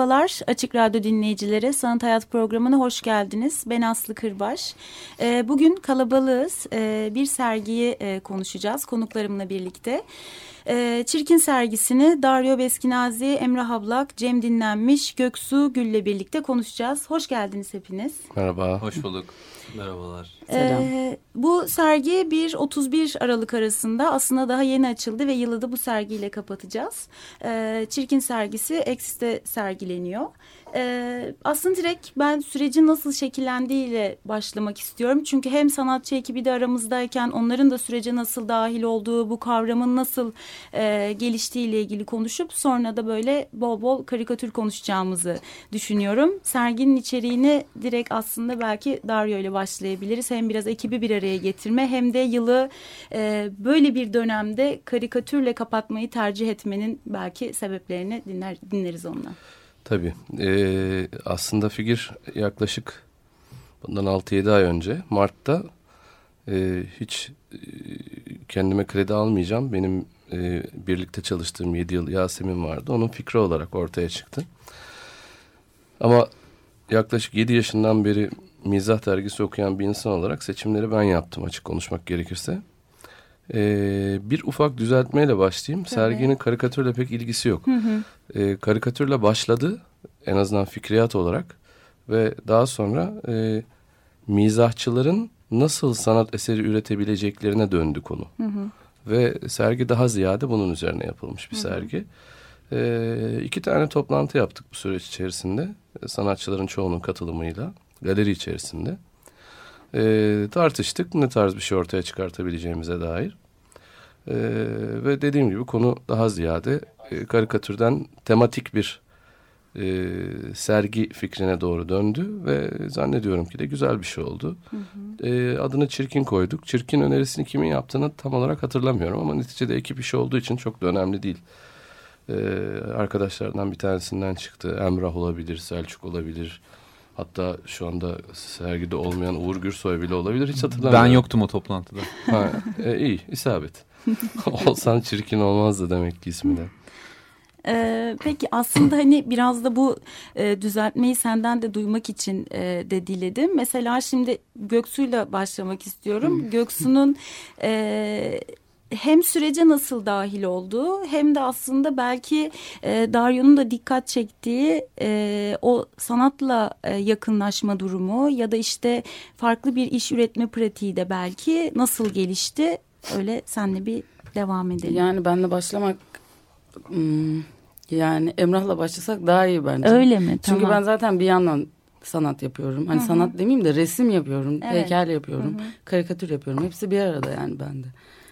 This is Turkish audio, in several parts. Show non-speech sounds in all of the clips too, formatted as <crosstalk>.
Merhabalar Açık Radyo dinleyicileri. Sanat Hayat programına hoş geldiniz. Ben Aslı Kırbaş. Ee, bugün kalabalığız. Ee, bir sergiyi e, konuşacağız konuklarımla birlikte. Ee, Çirkin sergisini Dario Beskinazi, Emrah Ablak, Cem Dinlenmiş, Göksu Gül'le birlikte konuşacağız. Hoş geldiniz hepiniz. Merhaba. Hoş bulduk. Merhabalar. Selam. Ee, bu sergi 1-31 Aralık arasında aslında daha yeni açıldı ve yılı da bu sergiyle kapatacağız. Ee, Çirkin sergisi Eksis'te sergileniyor. Ee, aslında direkt ben sürecin nasıl şekillendiğiyle başlamak istiyorum. Çünkü hem sanatçı ekibi de aramızdayken onların da sürece nasıl dahil olduğu, bu kavramın nasıl e, geliştiğiyle ilgili konuşup sonra da böyle bol bol karikatür konuşacağımızı düşünüyorum. Serginin içeriğini direkt aslında belki Dario ile başlayabiliriz. Hem biraz ekibi bir araya getirme hem de yılı e, böyle bir dönemde karikatürle kapatmayı tercih etmenin belki sebeplerini dinler, dinleriz ondan. Tabii. Ee, aslında figür yaklaşık bundan 6-7 ay önce Mart'ta e, hiç e, kendime kredi almayacağım. Benim e, birlikte çalıştığım 7 yıl Yasemin vardı. Onun fikri olarak ortaya çıktı. Ama yaklaşık 7 yaşından beri mizah dergisi okuyan bir insan olarak seçimleri ben yaptım açık konuşmak gerekirse. Ee, bir ufak düzeltmeyle başlayayım. Tabii. Serginin karikatürle pek ilgisi yok. Hı hı. Ee, karikatürle başladı en azından fikriyat olarak ve daha sonra e, mizahçıların nasıl sanat eseri üretebileceklerine döndü konu. Hı hı. Ve sergi daha ziyade bunun üzerine yapılmış bir hı hı. sergi. Ee, iki tane toplantı yaptık bu süreç içerisinde. Sanatçıların çoğunun katılımıyla galeri içerisinde. Ee, tartıştık ne tarz bir şey ortaya çıkartabileceğimize dair. Ee, ve dediğim gibi konu daha ziyade e, karikatürden tematik bir e, sergi fikrine doğru döndü ve zannediyorum ki de güzel bir şey oldu. Hı hı. E, adını Çirkin koyduk. Çirkin önerisini kimin yaptığını tam olarak hatırlamıyorum ama neticede ekip işi olduğu için çok da önemli değil. E, arkadaşlardan bir tanesinden çıktı. Emrah olabilir, Selçuk olabilir. Hatta şu anda sergide olmayan Uğur Gürsoy bile olabilir. Hiç hatırlamıyorum. Ben yoktum o toplantıda. ha, e, iyi, isabet. <laughs> Olsan çirkin olmazdı demek ki ismi de. Ee, peki aslında hani biraz da bu e, düzeltmeyi senden de duymak için e, de diledim. Mesela şimdi Göksu'yla başlamak istiyorum. Göksu'nun e, hem sürece nasıl dahil olduğu hem de aslında belki e, Dario'nun da dikkat çektiği e, o sanatla e, yakınlaşma durumu ya da işte farklı bir iş üretme pratiği de belki nasıl gelişti öyle senle bir devam edelim. Yani benle başlamak Hmm, yani Emrah'la başlasak daha iyi bence. Öyle mi? Çünkü ben zaten bir yandan sanat yapıyorum. Hani Hı -hı. sanat demeyeyim de resim yapıyorum, evet. heykel yapıyorum, Hı -hı. karikatür yapıyorum. Hepsi bir arada yani bende.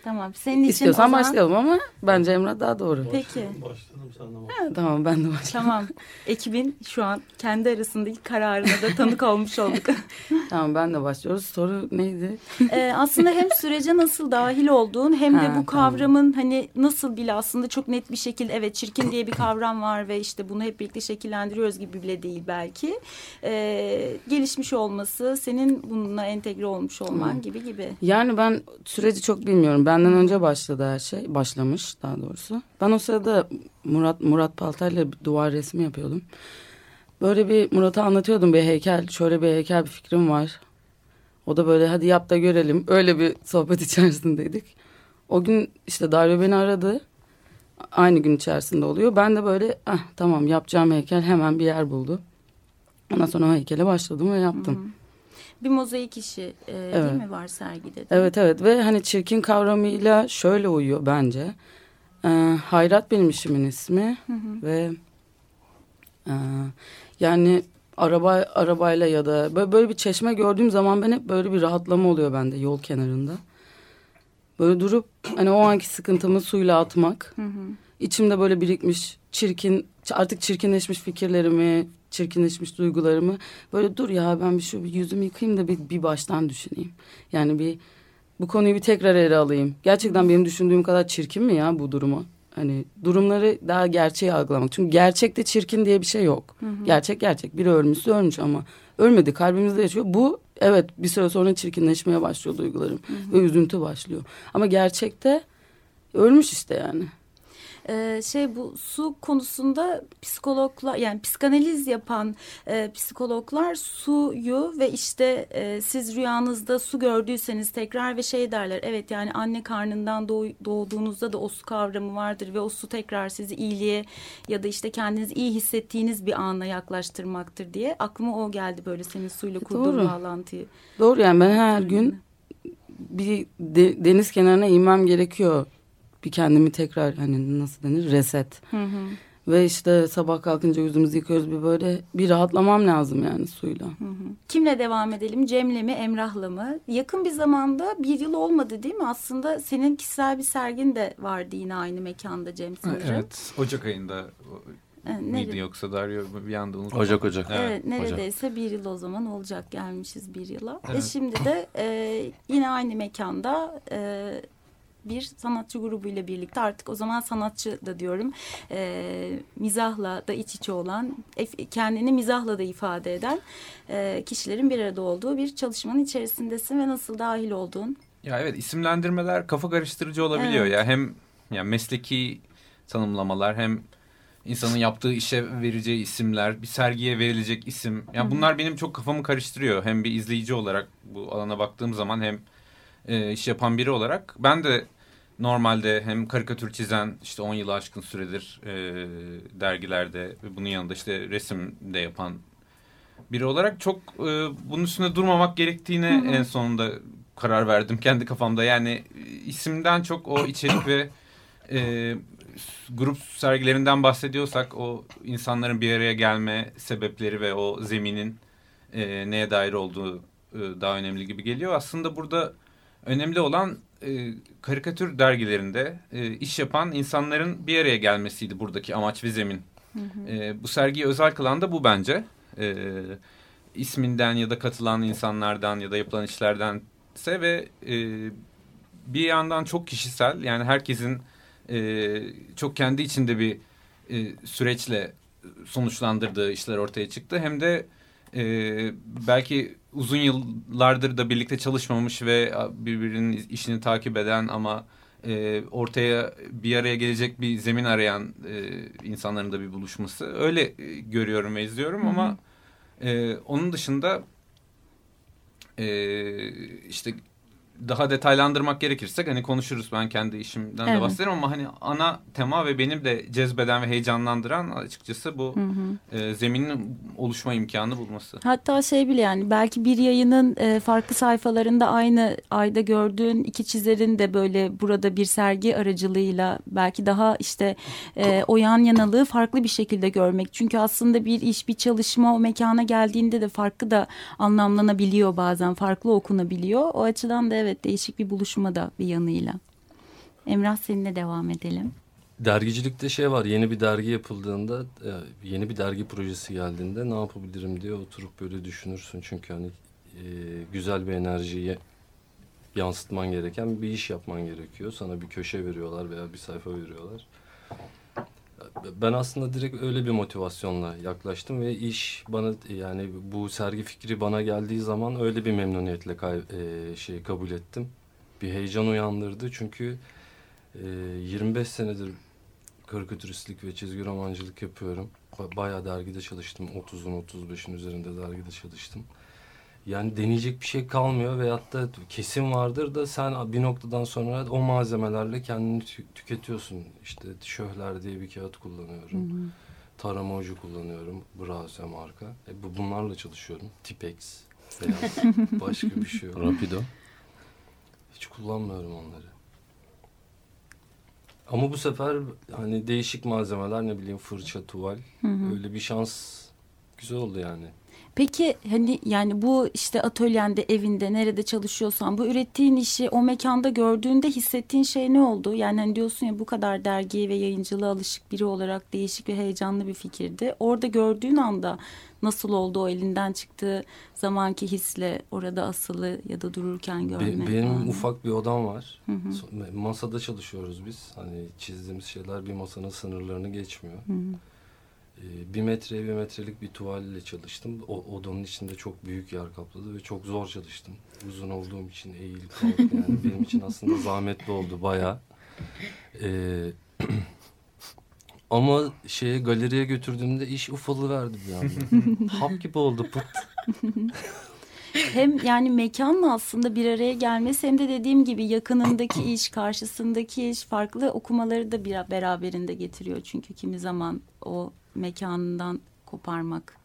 Tamam. Senin için İstiyorsan zaman... başlayalım ama bence Emrah daha doğru. Peki. Başladım sen de başla. Tamam ben de başlayayım. Tamam. Ekibin şu an kendi arasındaki kararına da tanık olmuş olduk. <laughs> tamam ben de başlıyoruz. Soru neydi? Ee, aslında hem sürece nasıl dahil olduğun hem ha, de bu kavramın tamam. hani nasıl bile aslında çok net bir şekilde evet çirkin diye bir kavram var ve işte bunu hep birlikte şekillendiriyoruz gibi bile değil belki. Ee, gelişmiş olması, senin bununla entegre olmuş olman hmm. gibi gibi. Yani ben süreci çok bilmiyorum. Benden önce başladı her şey. Başlamış daha doğrusu. Ben o sırada Murat Murat Paltay'la duvar resmi yapıyordum. Böyle bir Murat'a anlatıyordum bir heykel. Şöyle bir heykel bir fikrim var. O da böyle hadi yap da görelim. Öyle bir sohbet <laughs> içerisindeydik. O gün işte Dario beni aradı. Aynı gün içerisinde oluyor. Ben de böyle ah tamam yapacağım heykel hemen bir yer buldu. Ondan sonra o heykele başladım ve yaptım. Hı hı bir mozaik işi e, evet. değil mi var sergide? De? Evet evet ve hani çirkin kavramıyla şöyle uyuyor bence. E, Hayrat benim işimin ismi hı hı. ve e, yani araba arabayla ya da böyle, böyle bir çeşme gördüğüm zaman ben hep böyle bir rahatlama oluyor bende yol kenarında. Böyle durup hani o anki sıkıntımı suyla atmak. İçimde böyle birikmiş çirkin artık çirkinleşmiş fikirlerimi, çirkinleşmiş duygularımı böyle dur ya ben bir şu bir yüzümü yıkayayım da bir, bir baştan düşüneyim. Yani bir bu konuyu bir tekrar ele alayım. Gerçekten benim düşündüğüm kadar çirkin mi ya bu durumu? Hani durumları daha gerçeği algılamak. Çünkü gerçekte çirkin diye bir şey yok. Gerçek gerçek. Biri ölmüşse ölmüş ama ölmedi. Kalbimizde yaşıyor. Bu evet bir süre sonra çirkinleşmeye başlıyor duygularım. Ve üzüntü başlıyor. Ama gerçekte ölmüş işte yani. Ee, şey bu su konusunda psikologlar yani psikanaliz yapan e, psikologlar suyu ve işte e, siz rüyanızda su gördüyseniz tekrar ve şey derler evet yani anne karnından doğ, doğduğunuzda da o su kavramı vardır ve o su tekrar sizi iyiliğe ya da işte kendinizi iyi hissettiğiniz bir ana yaklaştırmaktır diye aklıma o geldi böyle senin suyla kurduğun Doğru. bağlantıyı. Doğru yani ben her gün bir de- deniz kenarına inmem gerekiyor. Bir kendimi tekrar hani nasıl denir reset. Ve işte sabah kalkınca yüzümüzü yıkıyoruz bir böyle bir rahatlamam lazım yani suyla. Kimle devam edelim? Cem'le mi, Emrah'la mı? Yakın bir zamanda bir yıl olmadı değil mi? Aslında senin kişisel bir sergin de vardı yine aynı mekanda Cem sanırım. Evet. Ocak ayında Ee, miydi nere- yoksa Dario bir anda unuttum. Ocak Ocak. Evet, Evet, neredeyse bir yıl o zaman olacak gelmişiz bir yıla. E Evet. şimdi de e, yine aynı mekanda e, bir sanatçı grubuyla birlikte artık o zaman sanatçı da diyorum e, mizahla da iç içe olan kendini mizahla da ifade eden e, kişilerin bir arada olduğu bir çalışmanın içerisindesin ve nasıl dahil olduğun. Ya evet isimlendirmeler kafa karıştırıcı olabiliyor Evet. ya. Hem ya mesleki tanımlamalar hem insanın yaptığı işe vereceği isimler, bir sergiye verilecek isim. Ya bunlar benim çok kafamı karıştırıyor. Hem bir izleyici olarak bu alana baktığım zaman hem e, iş yapan biri olarak ben de normalde hem karikatür çizen işte 10 yılı aşkın süredir e, dergilerde ve bunun yanında işte resim de yapan biri olarak çok e, bunun üstünde durmamak gerektiğine en sonunda karar verdim kendi kafamda. Yani e, isimden çok o içerik ve e, grup sergilerinden bahsediyorsak o insanların bir araya gelme sebepleri ve o zeminin e, neye dair olduğu e, daha önemli gibi geliyor. Aslında burada önemli olan e, karikatür dergilerinde e, iş yapan insanların bir araya gelmesiydi buradaki amaç ve zemin. E, bu sergiyi özel kılan da bu bence. E, isminden ya da katılan insanlardan ya da yapılan işlerdense ve e, bir yandan çok kişisel yani herkesin e, çok kendi içinde bir e, süreçle sonuçlandırdığı işler ortaya çıktı. Hem de e, belki uzun yıllardır da birlikte çalışmamış ve birbirinin işini takip eden ama e, ortaya bir araya gelecek bir zemin arayan e, insanların da bir buluşması. Öyle e, görüyorum ve izliyorum ama e, onun dışında e, işte daha detaylandırmak gerekirsek hani konuşuruz ben kendi işimden Evet. de bahsederim ama hani ana tema ve benim de cezbeden ve heyecanlandıran açıkçası bu e, zeminin oluşma imkanı bulması. Hatta şey bile yani belki bir yayının e, farklı sayfalarında aynı ayda gördüğün iki çizerin de böyle burada bir sergi aracılığıyla belki daha işte e, o yan yanalığı farklı bir şekilde görmek. Çünkü aslında bir iş bir çalışma o mekana geldiğinde de farklı da anlamlanabiliyor bazen farklı okunabiliyor. O açıdan da evet değişik bir buluşma da bir yanıyla. Emrah seninle devam edelim. Dergicilikte şey var yeni bir dergi yapıldığında e, yeni bir dergi projesi geldiğinde ne yapabilirim diye oturup böyle düşünürsün. Çünkü hani e, güzel bir enerjiyi yansıtman gereken bir iş yapman gerekiyor. Sana bir köşe veriyorlar veya bir sayfa veriyorlar. Ben aslında direkt öyle bir motivasyonla yaklaştım ve iş bana yani bu sergi fikri bana geldiği zaman öyle bir memnuniyetle kay, e, şey kabul ettim. Bir heyecan uyandırdı çünkü e, 25 senedir karikatüristlik ve çizgi romancılık yapıyorum. Ba- Bayağı dergide çalıştım. 30'un 35'in üzerinde dergide çalıştım. Yani deneyecek bir şey kalmıyor veyahut da kesim vardır da sen bir noktadan sonra o malzemelerle kendini tü- tüketiyorsun. İşte şöhler diye bir kağıt kullanıyorum. Tarama ucu kullanıyorum. Brause marka. E, bu bunlarla çalışıyorum. Tipex veya <laughs> başka bir şey yok. Rapido. Hiç kullanmıyorum onları. Ama bu sefer hani değişik malzemeler ne bileyim fırça, tuval öyle bir şans güzel oldu yani. Peki hani yani bu işte atölyende, evinde, nerede çalışıyorsan bu ürettiğin işi o mekanda gördüğünde hissettiğin şey ne oldu? Yani hani diyorsun ya bu kadar dergiye ve yayıncılığa alışık biri olarak değişik ve heyecanlı bir fikirdi. Orada gördüğün anda nasıl oldu o elinden çıktığı zamanki hisle orada asılı ya da dururken görme? Be- benim anı? ufak bir odam var. Hı hı. Masada çalışıyoruz biz. Hani çizdiğimiz şeyler bir masanın sınırlarını geçmiyor. Hı hı. Ee, bir metreye bir metrelik bir tuvalle çalıştım. O odanın içinde çok büyük yer kapladı ve çok zor çalıştım. Uzun olduğum için eğil kalk <laughs> yani benim için aslında zahmetli oldu bayağı. Ee, <clears throat> ama şeye galeriye götürdüğümde iş ufalı verdi bir anda. <laughs> Hap gibi oldu pıt. <laughs> hem yani mekanla aslında bir araya gelmesi hem de dediğim gibi yakınındaki iş, karşısındaki iş farklı okumaları da bir beraberinde getiriyor. Çünkü kimi zaman o mekanından koparmak,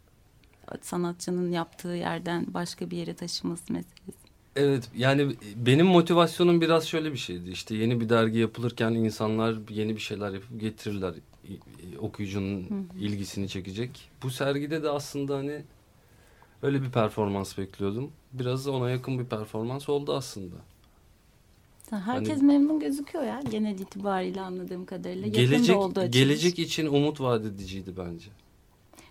sanatçının yaptığı yerden başka bir yere taşıması meselesi. Evet yani benim motivasyonum biraz şöyle bir şeydi. İşte yeni bir dergi yapılırken insanlar yeni bir şeyler yapıp getirirler. İ- i- Okuyucunun ilgisini çekecek. Bu sergide de aslında hani öyle bir performans bekliyordum. Biraz ona yakın bir performans oldu aslında. Herkes Hani- memnun gözüküyor ya genel itibariyle anladığım kadarıyla. Gelecek oldu gelecek için umut vaat ediciydi bence.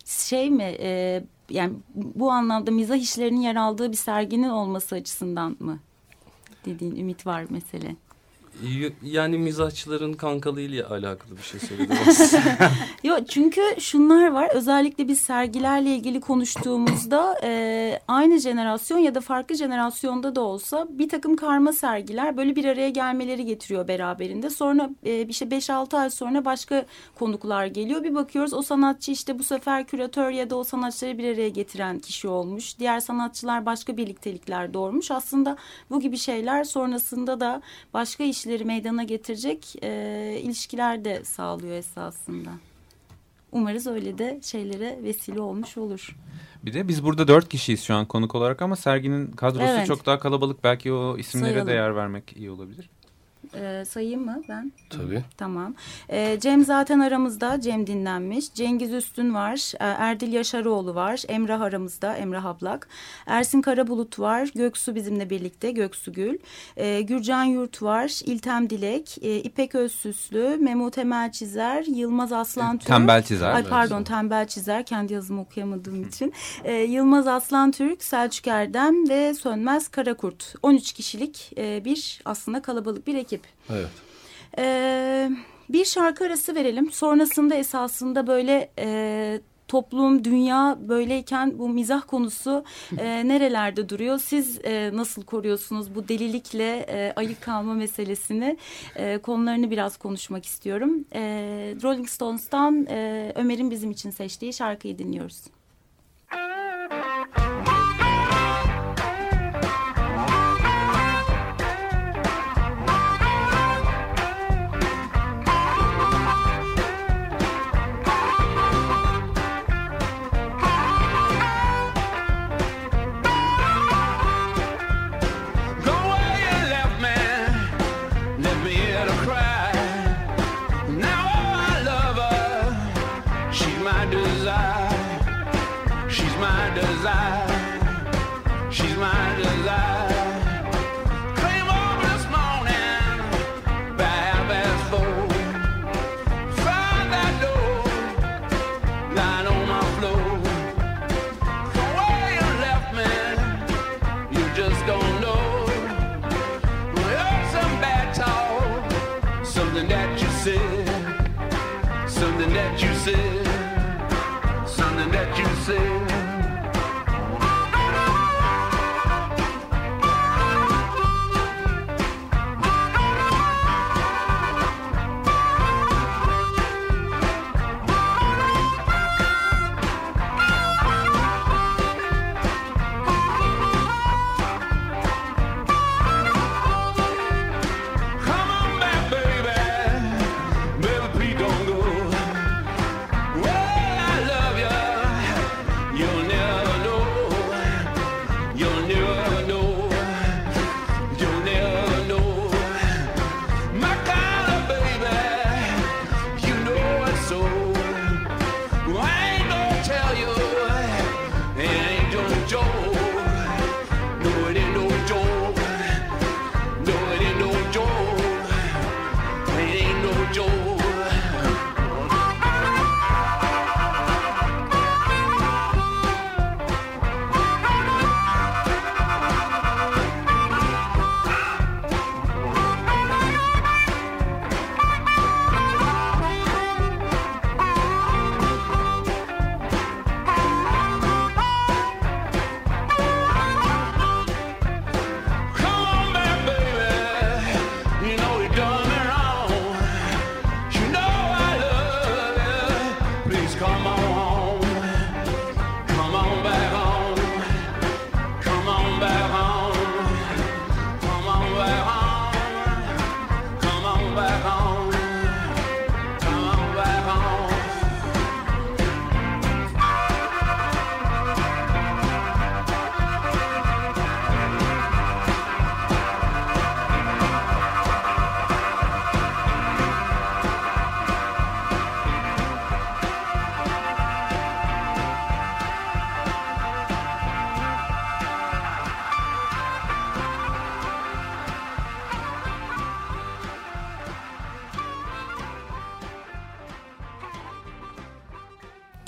Şey mi e, yani bu anlamda mizah işlerinin yer aldığı bir serginin olması açısından mı dediğin ümit var mesele. Yani mizahçıların kankalığıyla alakalı bir şey söyledim aslında. <laughs> Yok çünkü şunlar var özellikle biz sergilerle ilgili konuştuğumuzda e, aynı jenerasyon ya da farklı jenerasyonda da olsa bir takım karma sergiler böyle bir araya gelmeleri getiriyor beraberinde. Sonra e, işte 5-6 ay sonra başka konuklar geliyor. Bir bakıyoruz o sanatçı işte bu sefer küratör ya da o sanatçıları bir araya getiren kişi olmuş. Diğer sanatçılar başka birliktelikler doğurmuş. Aslında bu gibi şeyler sonrasında da başka işleri meydana getirecek e, ilişkiler de sağlıyor esasında. Umarız öyle de şeylere vesile olmuş olur. Bir de biz burada dört kişiyiz şu an konuk olarak ama serginin kadrosu Evet. çok daha kalabalık. Belki o isimlere Sayalım. de yer vermek iyi olabilir. Ee, sayayım mı ben? Tabii. Tamam. Ee, Cem zaten aramızda. Cem dinlenmiş. Cengiz Üstün var. Ee, Erdil Yaşaroğlu var. Emrah aramızda. Emrah Ablak. Ersin Karabulut var. Göksu bizimle birlikte. Göksu Gül. Ee, Gürcan Yurt var. İltem Dilek. Ee, İpek Özsüslü. Memo Temel Çizer. Yılmaz Aslan Türk. Tembel çizer. Ay pardon Tembel Çizer. Kendi yazımı okuyamadığım için. <laughs> Ee, Yılmaz Aslan Türk. Selçuk Erdem ve Sönmez Karakurt. 13 kişilik e, bir aslında kalabalık bir ekip. Evet. Ee, bir şarkı arası verelim. Sonrasında esasında böyle e, toplum, dünya böyleyken bu mizah konusu e, <laughs> nerelerde duruyor? Siz e, nasıl koruyorsunuz bu delilikle e, ayık kalma meselesini? E, konularını biraz konuşmak istiyorum. E, Rolling Stones'tan e, Ömer'in bizim için seçtiği şarkıyı dinliyoruz.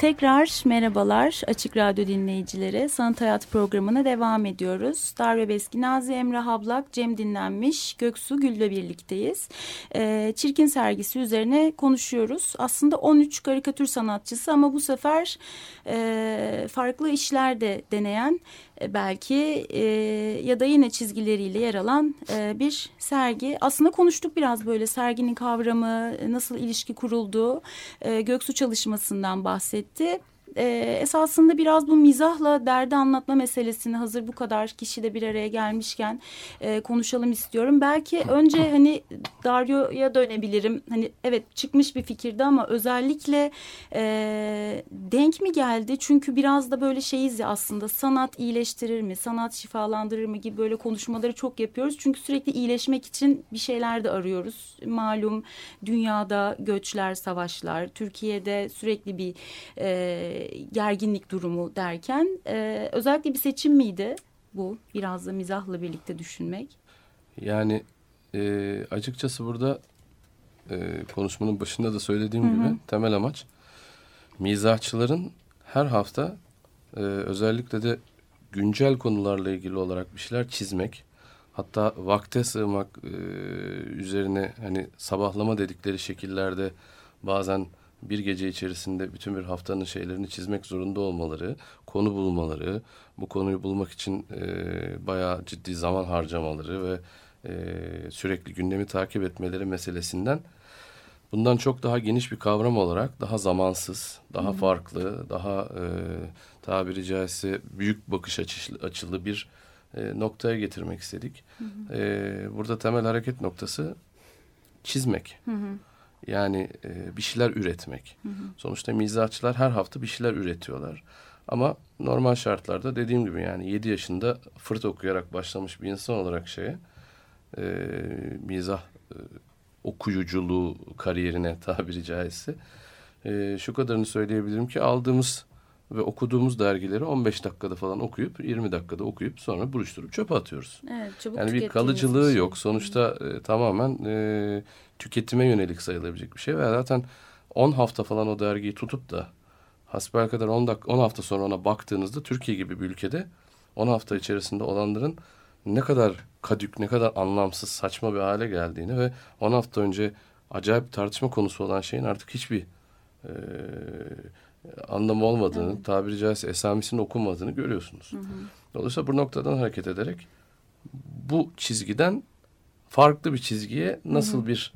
Tekrar merhabalar Açık Radyo dinleyicileri. Sanat Hayat programına devam ediyoruz. Darbe Beski, Nazi Emre Hablak, Cem Dinlenmiş, Göksu Gül'le birlikteyiz. Ee, çirkin sergisi üzerine konuşuyoruz. Aslında 13 karikatür sanatçısı ama bu sefer e, farklı işlerde deneyen e, belki e, ya da yine çizgileriyle yer alan e, bir sergi. Aslında konuştuk biraz böyle serginin kavramı, nasıl ilişki kurulduğu, e, Göksu çalışmasından bahsetti e, esasında biraz bu mizahla derdi anlatma meselesini hazır bu kadar kişi de bir araya gelmişken e, konuşalım istiyorum. Belki önce hani Dario'ya dönebilirim. Hani evet çıkmış bir fikirdi ama özellikle e, denk mi geldi? Çünkü biraz da böyle şeyiz ya aslında sanat iyileştirir mi? Sanat şifalandırır mı gibi böyle konuşmaları çok yapıyoruz. Çünkü sürekli iyileşmek için bir şeyler de arıyoruz. Malum dünyada göçler, savaşlar, Türkiye'de sürekli bir e, gerginlik durumu derken e, özellikle bir seçim miydi bu? Biraz da mizahla birlikte düşünmek. Yani e, açıkçası burada e, konuşmanın başında da söylediğim Hı hı. gibi temel amaç mizahçıların her hafta e, özellikle de güncel konularla ilgili olarak bir şeyler çizmek. Hatta vakte sığmak e, üzerine hani sabahlama dedikleri şekillerde bazen bir gece içerisinde bütün bir haftanın şeylerini çizmek zorunda olmaları, konu bulmaları, bu konuyu bulmak için e, bayağı ciddi zaman harcamaları ve e, sürekli gündemi takip etmeleri meselesinden bundan çok daha geniş bir kavram olarak daha zamansız, daha farklı, daha e, tabiri caizse büyük bakış açılı, açılı bir e, noktaya getirmek istedik. E, burada temel hareket noktası çizmek. Yani e, bir şeyler üretmek. Sonuçta mizahçılar her hafta bir şeyler üretiyorlar. Ama normal şartlarda dediğim gibi yani 7 yaşında fırt okuyarak başlamış bir insan olarak şeye e, mizah e, okuyuculuğu kariyerine <laughs> tabiri caizse e, şu kadarını söyleyebilirim ki aldığımız ve okuduğumuz dergileri 15 dakikada falan okuyup 20 dakikada okuyup sonra buruşturup çöpe atıyoruz. Evet, çabuk Yani bir kalıcılığı şey. yok. Sonuçta e, tamamen e, tüketime yönelik sayılabilecek bir şey. Ve zaten 10 hafta falan o dergiyi tutup da hasbelkader 10, dak 10 hafta sonra ona baktığınızda Türkiye gibi bir ülkede 10 hafta içerisinde olanların ne kadar kadük, ne kadar anlamsız, saçma bir hale geldiğini ve 10 hafta önce acayip tartışma konusu olan şeyin artık hiçbir e, anlamı olmadığını, tabiri caizse esamisinin okunmadığını görüyorsunuz. Dolayısıyla bu noktadan hareket ederek bu çizgiden farklı bir çizgiye nasıl bir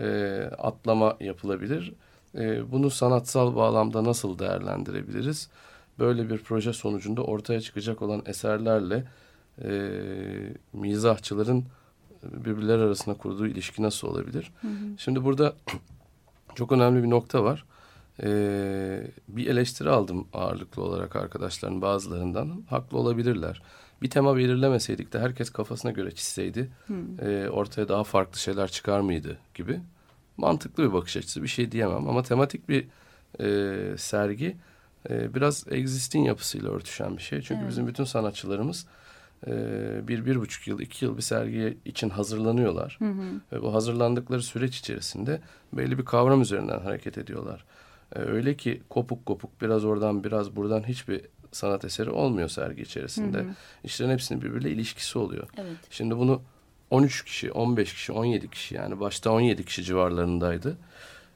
e, atlama yapılabilir? E, bunu sanatsal bağlamda nasıl değerlendirebiliriz? Böyle bir proje sonucunda ortaya çıkacak olan eserlerle e, mizahçıların birbirleri arasında kurduğu ilişki nasıl olabilir? Şimdi burada <clears throat> çok önemli bir nokta var. Ee, bir eleştiri aldım ağırlıklı olarak arkadaşların bazılarından. Haklı olabilirler. Bir tema belirlemeseydik de herkes kafasına göre çizseydi e, ortaya daha farklı şeyler çıkar mıydı gibi. Mantıklı bir bakış açısı bir şey diyemem ama tematik bir e, sergi e, biraz existing yapısıyla örtüşen bir şey. Çünkü Evet. bizim bütün sanatçılarımız e, bir, bir buçuk yıl, iki yıl bir sergi için hazırlanıyorlar. Ve bu hazırlandıkları süreç içerisinde belli bir kavram üzerinden hareket ediyorlar. Ee, öyle ki kopuk kopuk biraz oradan biraz buradan hiçbir sanat eseri olmuyor sergi içerisinde. İşlerin hepsinin birbiriyle ilişkisi oluyor. Evet. Şimdi bunu 13 kişi, 15 kişi, 17 kişi yani başta 17 kişi civarlarındaydı.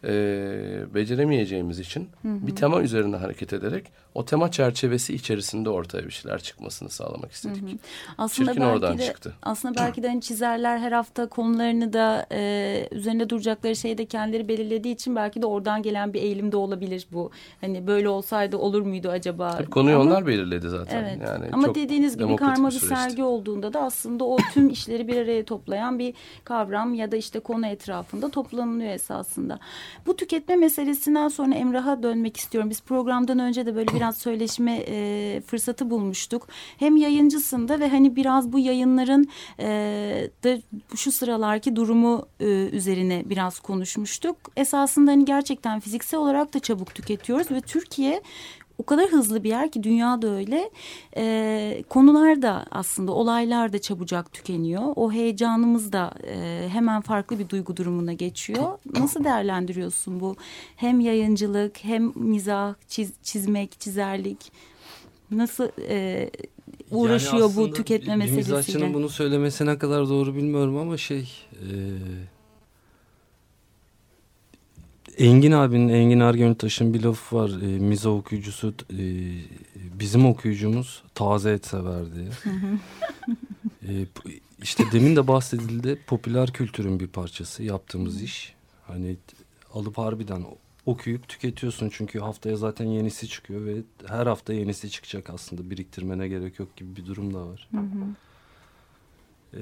Ee, beceremeyeceğimiz için bir tema üzerine hareket ederek o tema çerçevesi içerisinde ortaya bir şeyler çıkmasını sağlamak istedik. Aslında Çirkin belki oradan de, çıktı. Aslında belki de hani çizerler her hafta konularını da e, üzerinde duracakları şeyi de kendileri belirlediği için belki de oradan gelen bir eğilim de olabilir bu. Hani böyle olsaydı olur muydu acaba? Tabii konuyu Ama- onlar belirledi zaten. Evet. Yani Ama dediğiniz gibi karma bir süreçti. sergi olduğunda da aslında o tüm işleri bir araya toplayan bir kavram ya da işte konu etrafında toplanılıyor esasında. Bu tüketme meselesinden sonra Emrah'a dönmek istiyorum. Biz programdan önce de böyle <clears throat> biraz söyleşme e, fırsatı bulmuştuk. Hem yayıncısında ve hani biraz bu yayınların e, da şu sıralarki durumu e, üzerine biraz konuşmuştuk. Esasında hani gerçekten fiziksel olarak da çabuk tüketiyoruz ve Türkiye o kadar hızlı bir yer ki dünya da öyle. E, konular da aslında olaylar da çabucak tükeniyor. O heyecanımız da e, hemen farklı bir duygu durumuna geçiyor. Nasıl değerlendiriyorsun bu hem yayıncılık hem mizah, çiz, çizmek, çizerlik? Nasıl e, uğraşıyor Yani bu tüketme meselesiyle? mizahçının bunu söylemesi ne kadar doğru bilmiyorum ama şey... e, Engin abinin, Engin Ergöntaş'ın bir lafı var. E, mizah okuyucusu, e, bizim okuyucumuz taze et sever diye. e, işte demin de bahsedildi. Popüler kültürün bir parçası yaptığımız iş. Hani alıp harbiden okuyup tüketiyorsun. Çünkü haftaya zaten yenisi çıkıyor ve her hafta yenisi çıkacak aslında. Biriktirmene gerek yok gibi bir durum da var. Ee,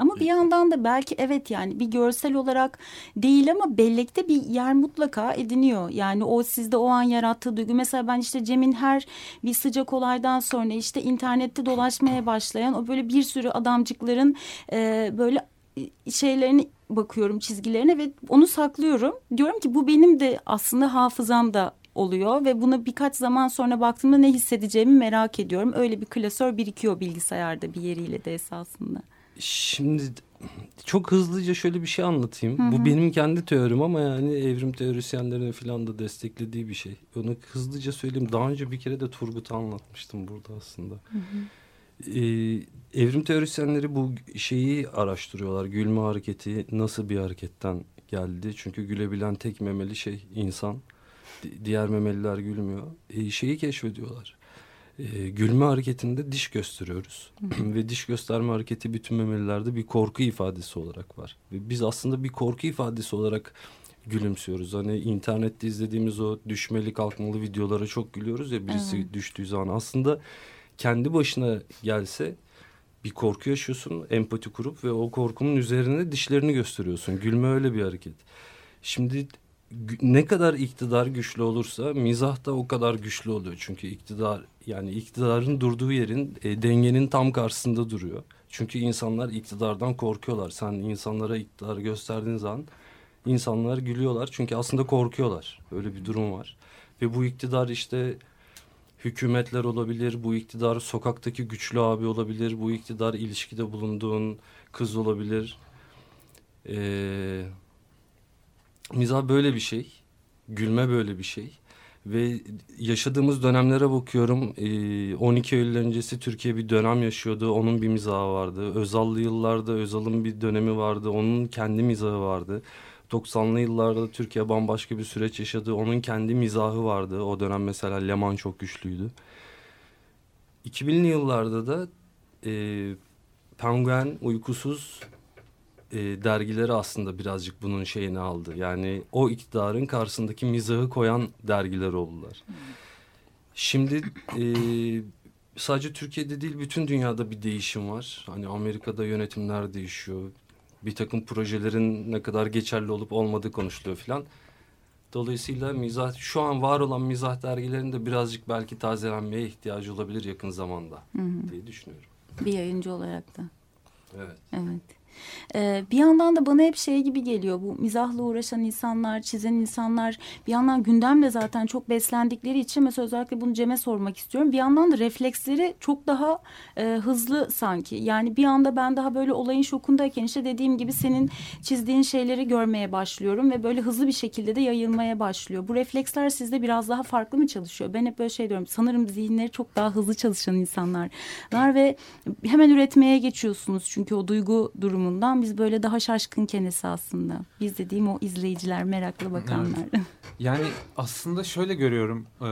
Ama bir yandan da belki evet yani bir görsel olarak değil ama bellekte bir yer mutlaka ediniyor. Yani o sizde o an yarattığı duygu. Mesela ben işte Cem'in her bir sıcak olaydan sonra işte internette dolaşmaya başlayan o böyle bir sürü adamcıkların e, böyle şeylerini bakıyorum çizgilerine ve onu saklıyorum. Diyorum ki bu benim de aslında hafızamda oluyor ve buna birkaç zaman sonra baktığımda ne hissedeceğimi merak ediyorum. Öyle bir klasör birikiyor bilgisayarda bir yeriyle de esasında. Şimdi çok hızlıca şöyle bir şey anlatayım. Bu benim kendi teorim ama yani evrim teorisyenlerinin falan da desteklediği bir şey. Onu hızlıca söyleyeyim. Daha önce bir kere de Turgut'a anlatmıştım burada aslında. Ee, evrim teorisyenleri bu şeyi araştırıyorlar. Gülme hareketi nasıl bir hareketten geldi? Çünkü gülebilen tek memeli şey insan. Di- Diğer memeliler gülmüyor. Ee, şeyi keşfediyorlar. Ee, gülme hareketinde diş gösteriyoruz. <clears throat> Ve diş gösterme hareketi bütün memelilerde bir korku ifadesi olarak var. Ve biz aslında bir korku ifadesi olarak gülümsüyoruz. Hani internette izlediğimiz o düşmeli kalkmalı videolara çok gülüyoruz ya birisi düştüğü zaman. Aslında kendi başına gelse bir korku yaşıyorsun empati kurup ve o korkunun üzerine dişlerini gösteriyorsun. Gülme öyle bir hareket. Şimdi ne kadar iktidar güçlü olursa mizah da o kadar güçlü oluyor. Çünkü iktidar yani iktidarın durduğu yerin e, dengenin tam karşısında duruyor. Çünkü insanlar iktidardan korkuyorlar. Sen insanlara iktidarı gösterdiğin zaman insanlar gülüyorlar. Çünkü aslında korkuyorlar. Öyle bir durum var. Ve bu iktidar işte hükümetler olabilir. Bu iktidar sokaktaki güçlü abi olabilir. Bu iktidar ilişkide bulunduğun kız olabilir. Eee mizah böyle bir şey. Gülme böyle bir şey. Ve yaşadığımız dönemlere bakıyorum. Ee, 12 Eylül öncesi Türkiye bir dönem yaşıyordu. Onun bir mizahı vardı. Özallı yıllarda Özal'ın bir dönemi vardı. Onun kendi mizahı vardı. 90'lı yıllarda Türkiye bambaşka bir süreç yaşadı. Onun kendi mizahı vardı. O dönem mesela Leman çok güçlüydü. 2000'li yıllarda da e, Penguen, Uykusuz e, dergileri aslında birazcık bunun şeyini aldı. Yani o iktidarın karşısındaki mizahı koyan dergiler oldular. Şimdi e, sadece Türkiye'de değil bütün dünyada bir değişim var. Hani Amerika'da yönetimler değişiyor. Bir takım projelerin ne kadar geçerli olup olmadığı konuşuluyor filan. Dolayısıyla mizah şu an var olan mizah dergilerinde birazcık belki tazelenmeye ihtiyacı olabilir yakın zamanda diye düşünüyorum. Bir yayıncı olarak da. Evet. Evet. Ee, bir yandan da bana hep şey gibi geliyor bu mizahla uğraşan insanlar, çizen insanlar bir yandan gündemle zaten çok beslendikleri için mesela özellikle bunu Cem'e sormak istiyorum. Bir yandan da refleksleri çok daha e, hızlı sanki. Yani bir anda ben daha böyle olayın şokundayken işte dediğim gibi senin çizdiğin şeyleri görmeye başlıyorum ve böyle hızlı bir şekilde de yayılmaya başlıyor. Bu refleksler sizde biraz daha farklı mı çalışıyor? Ben hep böyle şey diyorum sanırım zihinleri çok daha hızlı çalışan insanlar var ve hemen üretmeye geçiyorsunuz çünkü o duygu durumundan biz böyle daha şaşkınken esasında. Biz dediğim o izleyiciler, meraklı bakanlar. Yani aslında şöyle görüyorum. e,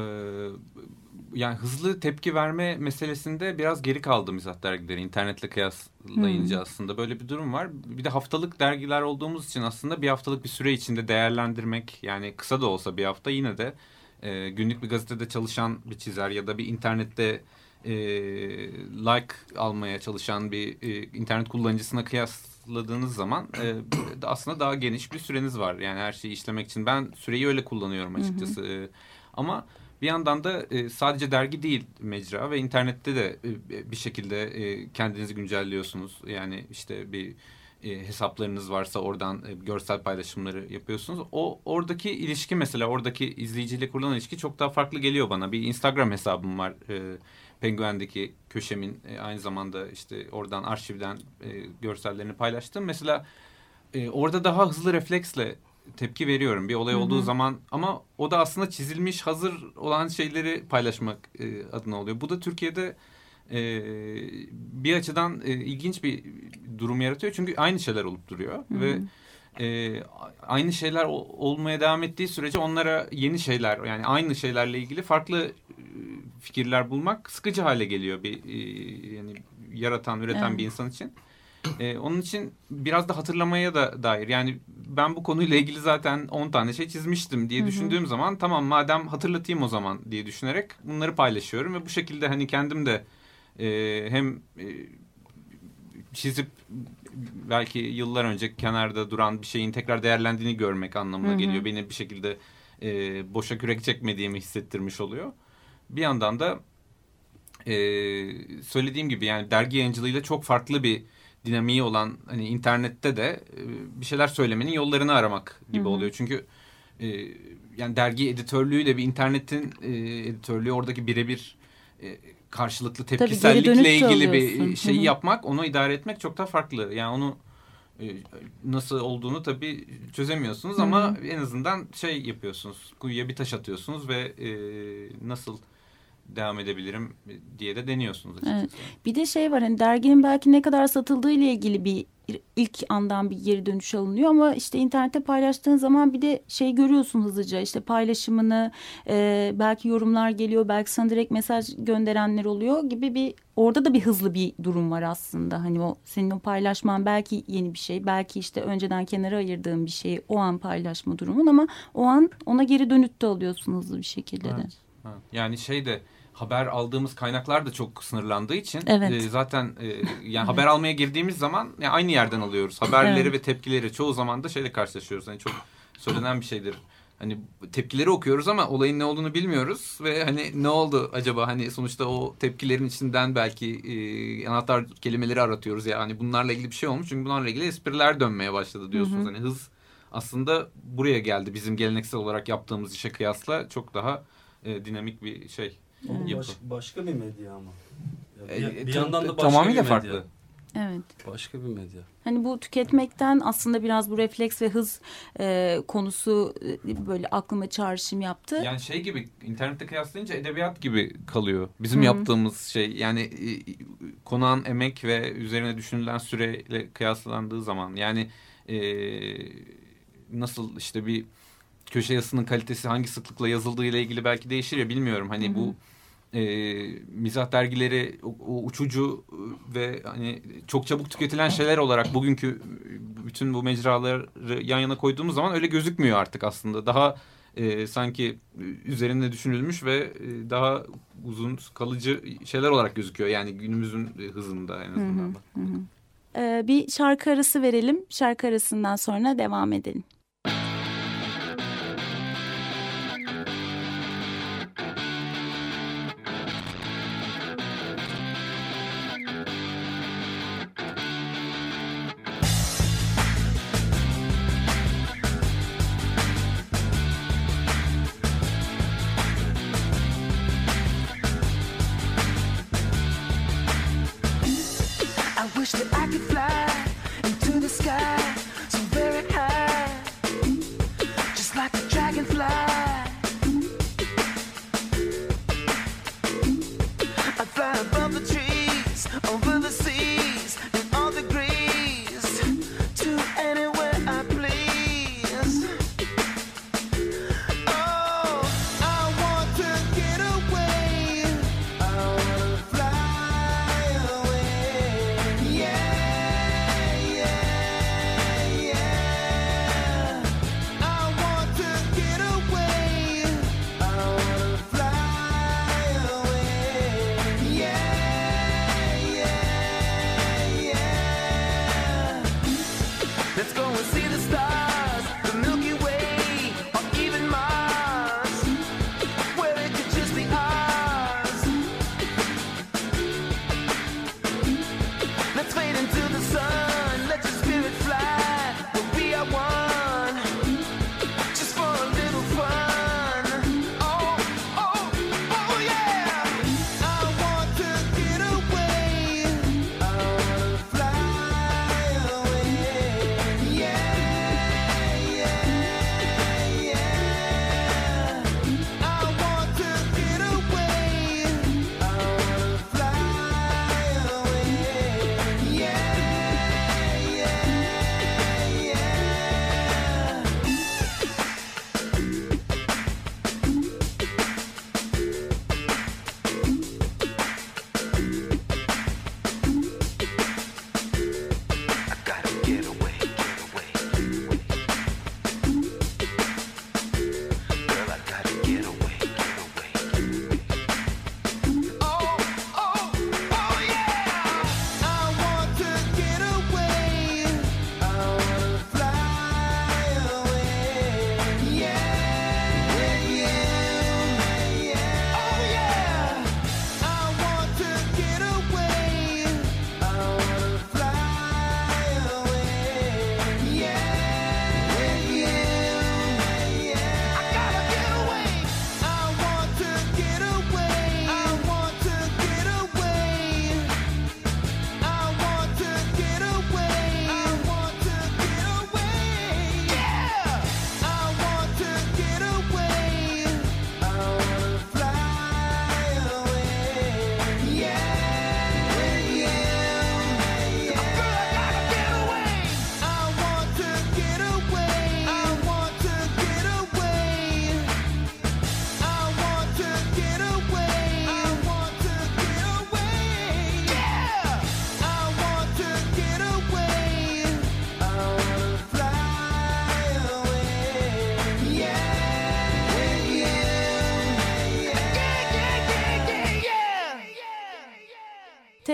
yani hızlı tepki verme meselesinde biraz geri kaldı mizah dergileri internetle kıyaslayınca aslında böyle bir durum var. Bir de haftalık dergiler olduğumuz için aslında bir haftalık bir süre içinde değerlendirmek yani kısa da olsa bir hafta yine de e, günlük bir gazetede çalışan bir çizer ya da bir internette e, like almaya çalışan bir e, internet kullanıcısına kıyasladığınız zaman e, aslında daha geniş bir süreniz var. Yani her şeyi işlemek için. Ben süreyi öyle kullanıyorum açıkçası. E, ama bir yandan da e, sadece dergi değil mecra ve internette de e, bir şekilde e, kendinizi güncelliyorsunuz. Yani işte bir e, hesaplarınız varsa oradan e, görsel paylaşımları yapıyorsunuz. O oradaki ilişki mesela oradaki izleyiciyle kurulan ilişki çok daha farklı geliyor bana. Bir Instagram hesabım var. E, Penguen'deki köşemin e, aynı zamanda işte oradan arşivden e, görsellerini paylaştım. Mesela e, orada daha hızlı refleksle tepki veriyorum bir olay olduğu zaman ama o da aslında çizilmiş hazır olan şeyleri paylaşmak e, adına oluyor. Bu da Türkiye'de e, bir açıdan e, ilginç bir durum yaratıyor çünkü aynı şeyler olup duruyor ve e, aynı şeyler ol- olmaya devam ettiği sürece onlara yeni şeyler yani aynı şeylerle ilgili farklı e, fikirler bulmak sıkıcı hale geliyor bir e, yani yaratan üreten Evet. bir insan için. E, onun için biraz da hatırlamaya da dair yani ben bu konuyla ilgili zaten 10 tane şey çizmiştim diye düşündüğüm zaman tamam madem hatırlatayım o zaman diye düşünerek bunları paylaşıyorum ve bu şekilde hani kendim de e, hem e, çizip belki yıllar önce kenarda duran bir şeyin tekrar değerlendiğini görmek anlamına Hı hı. geliyor. Beni bir şekilde e, boşa kürek çekmediğimi hissettirmiş oluyor. Bir yandan da e, söylediğim gibi yani dergi yayıncılığıyla çok farklı bir dinamiği olan hani internette de e, bir şeyler söylemenin yollarını aramak gibi Hı hı. oluyor. Çünkü e, yani dergi editörlüğüyle bir internetin e, editörlüğü oradaki birebir e, karşılıklı tepkisellikle ilgili bir şeyi Hı hı. yapmak, onu idare etmek çok daha farklı. Yani onu e, nasıl olduğunu tabii çözemiyorsunuz Hı hı. ama en azından şey yapıyorsunuz. Kuyuya bir taş atıyorsunuz ve e, nasıl devam edebilirim diye de deniyorsunuz açıkçası. Evet. Bir de şey var hani derginin belki ne kadar satıldığı ile ilgili bir ilk andan bir geri dönüş alınıyor ama işte internette paylaştığın zaman bir de şey görüyorsun hızlıca işte paylaşımını e, belki yorumlar geliyor belki sana direkt mesaj gönderenler oluyor gibi bir orada da bir hızlı bir durum var aslında hani o senin o paylaşman belki yeni bir şey belki işte önceden kenara ayırdığın bir şeyi o an paylaşma durumun ama o an ona geri dönüt de alıyorsun hızlı bir şekilde de. Evet. Ha, Yani şey de haber aldığımız kaynaklar da çok sınırlandığı için Evet. e, zaten e, yani haber <laughs> almaya girdiğimiz zaman yani aynı yerden alıyoruz. Haberleri Evet. ve tepkileri çoğu zaman da şeyle karşılaşıyoruz. Hani çok söylenen bir şeydir. Hani tepkileri okuyoruz ama olayın ne olduğunu bilmiyoruz ve hani ne oldu acaba hani sonuçta o tepkilerin içinden belki e, anahtar kelimeleri aratıyoruz ya hani bunlarla ilgili bir şey olmuş çünkü bunlarla ilgili espriler dönmeye başladı diyorsunuz. Hani hız aslında buraya geldi bizim geleneksel olarak yaptığımız işe kıyasla çok daha e, dinamik bir şey. Ama Yapı. baş- başka bir medya ama. Ya E, bir, e, bir yandan da başka tamamıyla bir medya. farklı. Evet. Başka bir medya. Hani bu tüketmekten aslında biraz bu refleks ve hız e, konusu e, böyle aklıma çağrışım yaptı. Yani şey gibi internette kıyaslayınca edebiyat gibi kalıyor. Bizim Hı. yaptığımız şey yani e, konağın emek ve üzerine düşünülen süreyle kıyaslandığı zaman yani e, nasıl işte bir köşe yazısının kalitesi hangi sıklıkla yazıldığı ile ilgili belki değişir ya bilmiyorum. Hani Hı hı. bu e, mizah dergileri o, o uçucu ve hani çok çabuk tüketilen şeyler olarak bugünkü bütün bu mecraları yan yana koyduğumuz zaman öyle gözükmüyor artık aslında. Daha e, sanki üzerinde düşünülmüş ve e, daha uzun kalıcı şeyler olarak gözüküyor. Yani günümüzün hızında en azından. hı hı. E, bir şarkı arası verelim. Şarkı arasından sonra devam edelim.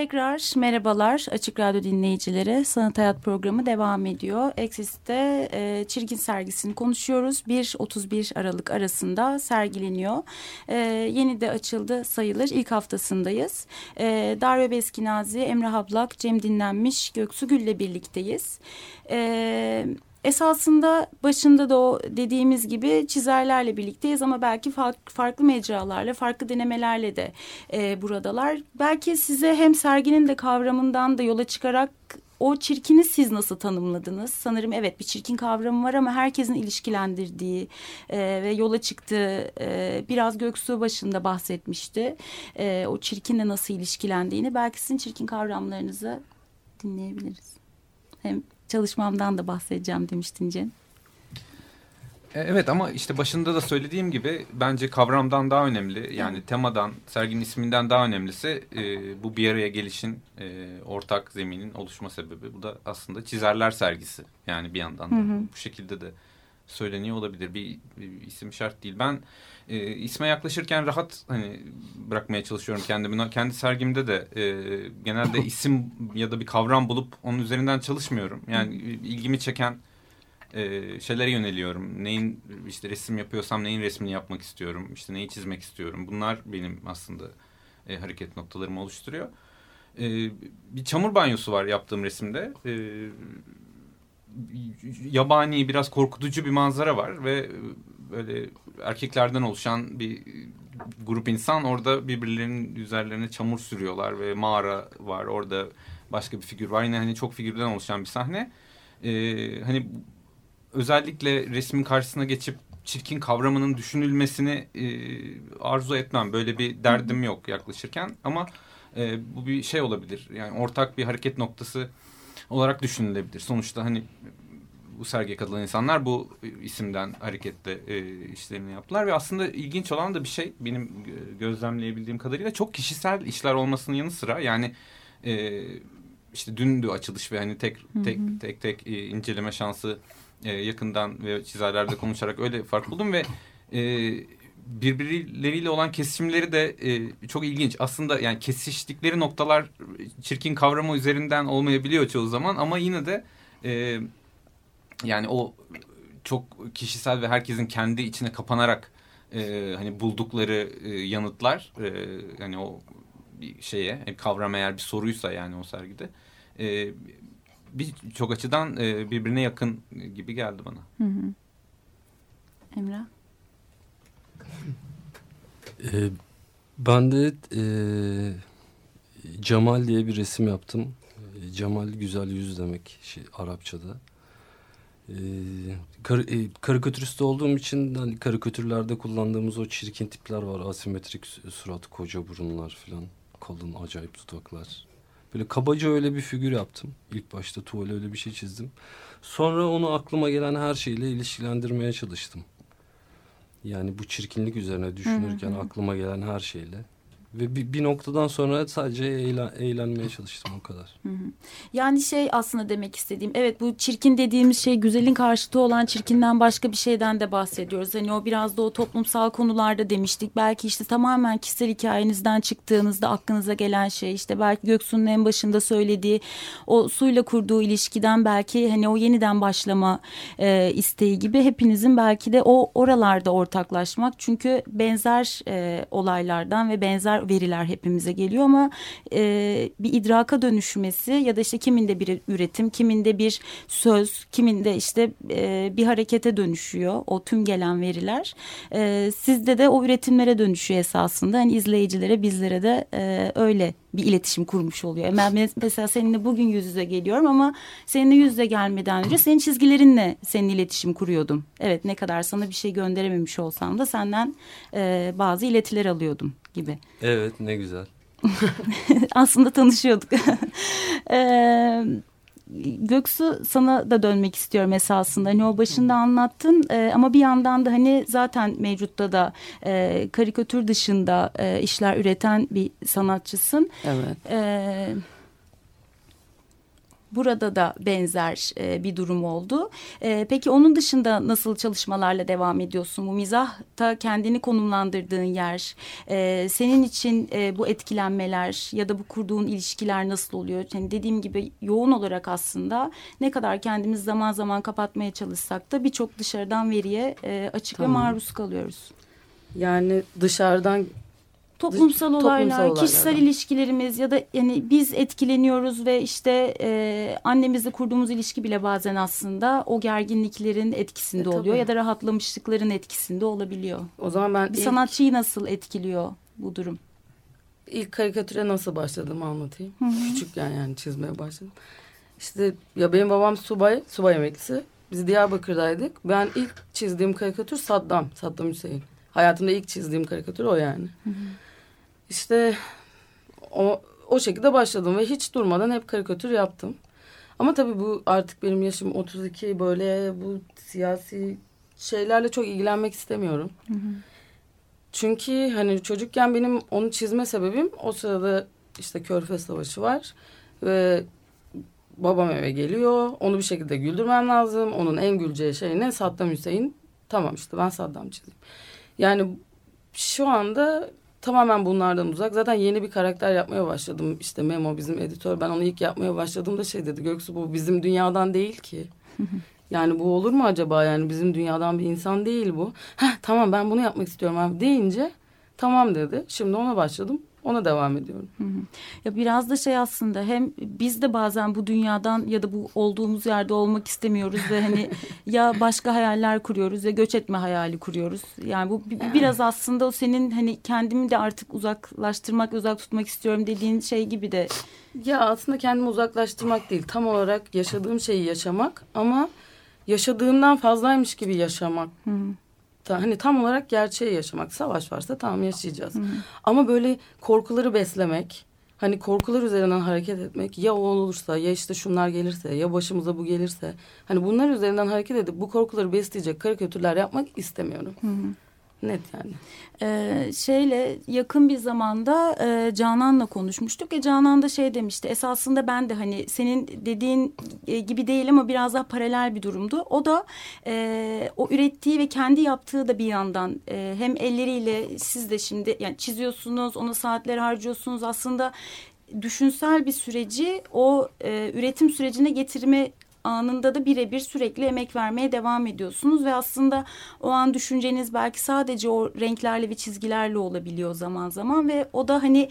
Tekrar merhabalar Açık Radyo dinleyicileri. Sanat Hayat programı devam ediyor. Exis'te e, Çirkin sergisini konuşuyoruz. 1-31 Aralık arasında sergileniyor. E, yeni de açıldı sayılır. İlk haftasındayız. E, Darbe Beskinazi, Emre Hablak, Cem Dinlenmiş, Göksu Gül'le birlikteyiz. Evet esasında başında da o dediğimiz gibi çizerlerle birlikteyiz ama belki farklı, mecralarla, farklı denemelerle de e, buradalar. Belki size hem serginin de kavramından da yola çıkarak o çirkini siz nasıl tanımladınız? Sanırım evet bir çirkin kavramı var ama herkesin ilişkilendirdiği e, ve yola çıktığı e, biraz Göksu başında bahsetmişti. E, o çirkinle nasıl ilişkilendiğini belki sizin çirkin kavramlarınızı dinleyebiliriz. Hem çalışmamdan da bahsedeceğim demiştin Cem. E, Evet ama işte başında da söylediğim gibi bence kavramdan daha önemli. Yani temadan, serginin isminden daha önemlisi e, bu bir araya gelişin e, ortak zeminin oluşma sebebi. Bu da aslında çizerler sergisi. Yani bir yandan da Hı hı. bu şekilde de söyleniyor olabilir. Bir, bir isim şart değil. Ben e, isme yaklaşırken rahat hani bırakmaya çalışıyorum kendimi. Kendi sergimde de e, genelde <laughs> isim ya da bir kavram bulup onun üzerinden çalışmıyorum. Yani ilgimi çeken e, şeylere yöneliyorum. Neyin işte resim yapıyorsam neyin resmini yapmak istiyorum. İşte neyi çizmek istiyorum. Bunlar benim aslında e, hareket noktalarımı oluşturuyor. E, bir çamur banyosu var yaptığım resimde. E, yabani biraz korkutucu bir manzara var ve böyle erkeklerden oluşan bir grup insan orada birbirlerinin üzerlerine çamur sürüyorlar ve mağara var orada başka bir figür var. Yine hani çok figürden oluşan bir sahne. Ee, hani özellikle resmin karşısına geçip çirkin kavramının düşünülmesini e, arzu etmem. Böyle bir derdim yok yaklaşırken ama e, bu bir şey olabilir. Yani ortak bir hareket noktası olarak düşünülebilir. Sonuçta hani bu sergiye katılan insanlar bu isimden hareketle e, işlerini yaptılar ve aslında ilginç olan da bir şey benim gö- gözlemleyebildiğim kadarıyla çok kişisel işler olmasının yanı sıra yani e, işte dündü açılış ve hani tek tek tek tek e, inceleme şansı e, yakından ve çizerlerle konuşarak öyle fark buldum ve e, birbirleriyle olan kesişimleri de e, çok ilginç. Aslında yani kesiştikleri noktalar çirkin kavramı üzerinden olmayabiliyor çoğu zaman ama yine de e, yani o çok kişisel ve herkesin kendi içine kapanarak e, hani buldukları e, yanıtlar e, hani o bir şeye e, kavram eğer bir soruysa yani o sergide e, birçok açıdan e, birbirine yakın gibi geldi bana. Hı hı. Emrah? Ee, ben de e, Cemal diye bir resim yaptım. E, Cemal güzel yüz demek şey, Arapçada. E, kar, e, karikatürist olduğum için hani karikatürlerde kullandığımız o çirkin tipler var. Asimetrik surat, koca burunlar falan. Kalın, acayip dudaklar. Böyle kabaca öyle bir figür yaptım. İlk başta tuvale öyle bir şey çizdim. Sonra onu aklıma gelen her şeyle ilişkilendirmeye çalıştım. Yani bu çirkinlik üzerine düşünürken Hı hı. aklıma gelen her şeyle. Ve bir, bir noktadan sonra sadece eğlen, eğlenmeye çalıştım o kadar. Yani şey aslında demek istediğim evet bu çirkin dediğimiz şey güzelin karşıtı olan çirkinden başka bir şeyden de bahsediyoruz. Hani o biraz da o toplumsal konularda demiştik. Belki işte tamamen kişisel hikayenizden çıktığınızda aklınıza gelen şey işte belki Göksu'nun en başında söylediği o suyla kurduğu ilişkiden belki hani o yeniden başlama e, isteği gibi hepinizin belki de o oralarda ortaklaşmak. Çünkü benzer e, olaylardan ve benzer veriler hepimize geliyor ama e, bir idraka dönüşmesi ya da işte kiminde bir üretim, kiminde bir söz, kiminde işte e, bir harekete dönüşüyor o tüm gelen veriler. E, sizde de o üretimlere dönüşüyor esasında. Hani izleyicilere, bizlere de e, öyle bir iletişim kurmuş oluyor. Ben mes- mesela seninle bugün yüz yüze geliyorum ama seninle yüz yüze gelmeden önce senin çizgilerinle senin iletişim kuruyordum. Evet ne kadar sana bir şey gönderememiş olsam da senden e, bazı iletiler alıyordum gibi. Evet ne güzel. <laughs> Aslında tanışıyorduk. <laughs> Ee, Göksu sana da dönmek istiyorum esasında. Hani o başında anlattın e, ama bir yandan da hani zaten mevcutta da e, karikatür dışında e, işler üreten bir sanatçısın. Evet. Ee, burada da benzer e, bir durum oldu. E, peki onun dışında nasıl çalışmalarla devam ediyorsun? Bu mizahta kendini konumlandırdığın yer, e, senin için e, bu etkilenmeler ya da bu kurduğun ilişkiler nasıl oluyor? Yani dediğim gibi yoğun olarak aslında ne kadar kendimiz zaman zaman kapatmaya çalışsak da birçok dışarıdan veriye e, açık Tamam. ve maruz kalıyoruz. Yani dışarıdan Toplumsal toplumsal olaylar, kişisel ilişkilerimiz ya da yani biz etkileniyoruz ve işte e, annemizle kurduğumuz ilişki bile bazen aslında o gerginliklerin etkisinde E, oluyor tabii. ya da rahatlamışlıkların etkisinde olabiliyor. o zaman ben Bir ilk, sanatçıyı nasıl etkiliyor bu durum? ilk karikatüre nasıl başladığımı anlatayım. Küçükken yani çizmeye başladım. İşte ya benim babam subay, subay emeklisi. Biz Diyarbakır'daydık. Ben ilk çizdiğim karikatür Saddam, Saddam Hüseyin. Hayatımda ilk çizdiğim karikatür o yani. İşte o, o şekilde başladım ve hiç durmadan hep karikatür yaptım. Ama tabii bu artık benim yaşım 32 böyle bu siyasi şeylerle çok ilgilenmek istemiyorum. Çünkü hani çocukken benim onu çizme sebebim o sırada işte Körfez Savaşı var ve babam eve geliyor. Onu bir şekilde güldürmem lazım. Onun en güleceği şey ne? Saddam Hüseyin. Tamam işte ben Saddam çizeyim. Yani şu anda tamamen bunlardan uzak. Zaten yeni bir karakter yapmaya başladım. İşte Memo bizim editör. Ben onu ilk yapmaya başladığımda şey dedi. Göksu bu bizim dünyadan değil ki. <laughs> Yani bu olur mu acaba? Yani bizim dünyadan bir insan değil bu. Heh, tamam ben bunu yapmak istiyorum abi deyince tamam dedi. Şimdi ona başladım. Ona devam ediyorum. Ya biraz da şey aslında hem biz de bazen bu dünyadan ya da bu olduğumuz yerde olmak istemiyoruz ve hani <laughs> ya başka hayaller kuruyoruz ya göç etme hayali kuruyoruz. Yani bu bi- biraz aslında o senin hani kendimi de artık uzaklaştırmak, uzak tutmak istiyorum dediğin şey gibi de Ya aslında kendimi uzaklaştırmak değil. Tam olarak yaşadığım şeyi yaşamak ama yaşadığımdan fazlaymış gibi yaşamak. Ta- hani tam olarak gerçeği yaşamak. Savaş varsa tamam yaşayacağız. Ama böyle korkuları beslemek, hani korkular üzerinden hareket etmek ya o olursa ya işte şunlar gelirse ya başımıza bu gelirse hani bunlar üzerinden hareket edip bu korkuları besleyecek karikatürler yapmak istemiyorum. Net yani. Ee, şeyle yakın bir zamanda e, Canan'la konuşmuştuk. E, Canan da şey demişti. Esasında ben de hani senin dediğin e, gibi değil ama biraz daha paralel bir durumdu. O da e, o ürettiği ve kendi yaptığı da bir yandan e, hem elleriyle siz de şimdi yani çiziyorsunuz, ona saatler harcıyorsunuz. Aslında düşünsel bir süreci o e, üretim sürecine getirme anında da birebir sürekli emek vermeye devam ediyorsunuz ve aslında o an düşünceniz belki sadece o renklerle ve çizgilerle olabiliyor zaman zaman ve o da hani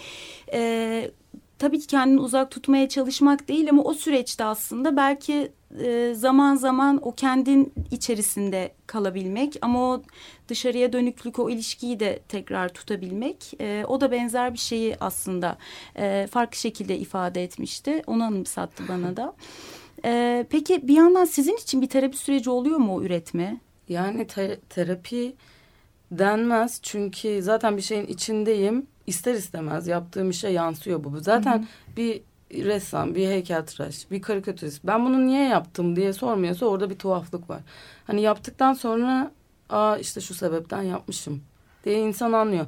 e, tabii ki kendini uzak tutmaya çalışmak değil ama o süreçte aslında belki e, zaman zaman o kendin içerisinde kalabilmek ama o dışarıya dönüklük o ilişkiyi de tekrar tutabilmek e, o da benzer bir şeyi aslında e, farklı şekilde ifade etmişti onu anımsattı bana da. <laughs> E, peki bir yandan sizin için bir terapi süreci oluyor mu o üretme? Yani te- terapi denmez çünkü zaten bir şeyin içindeyim. İster istemez yaptığım işe yansıyor bu. Zaten bir ressam, bir heykeltıraş, bir karikatürist ben bunu niye yaptım diye sormuyorsa orada bir tuhaflık var. Hani yaptıktan sonra aa işte şu sebepten yapmışım diye insan anlıyor.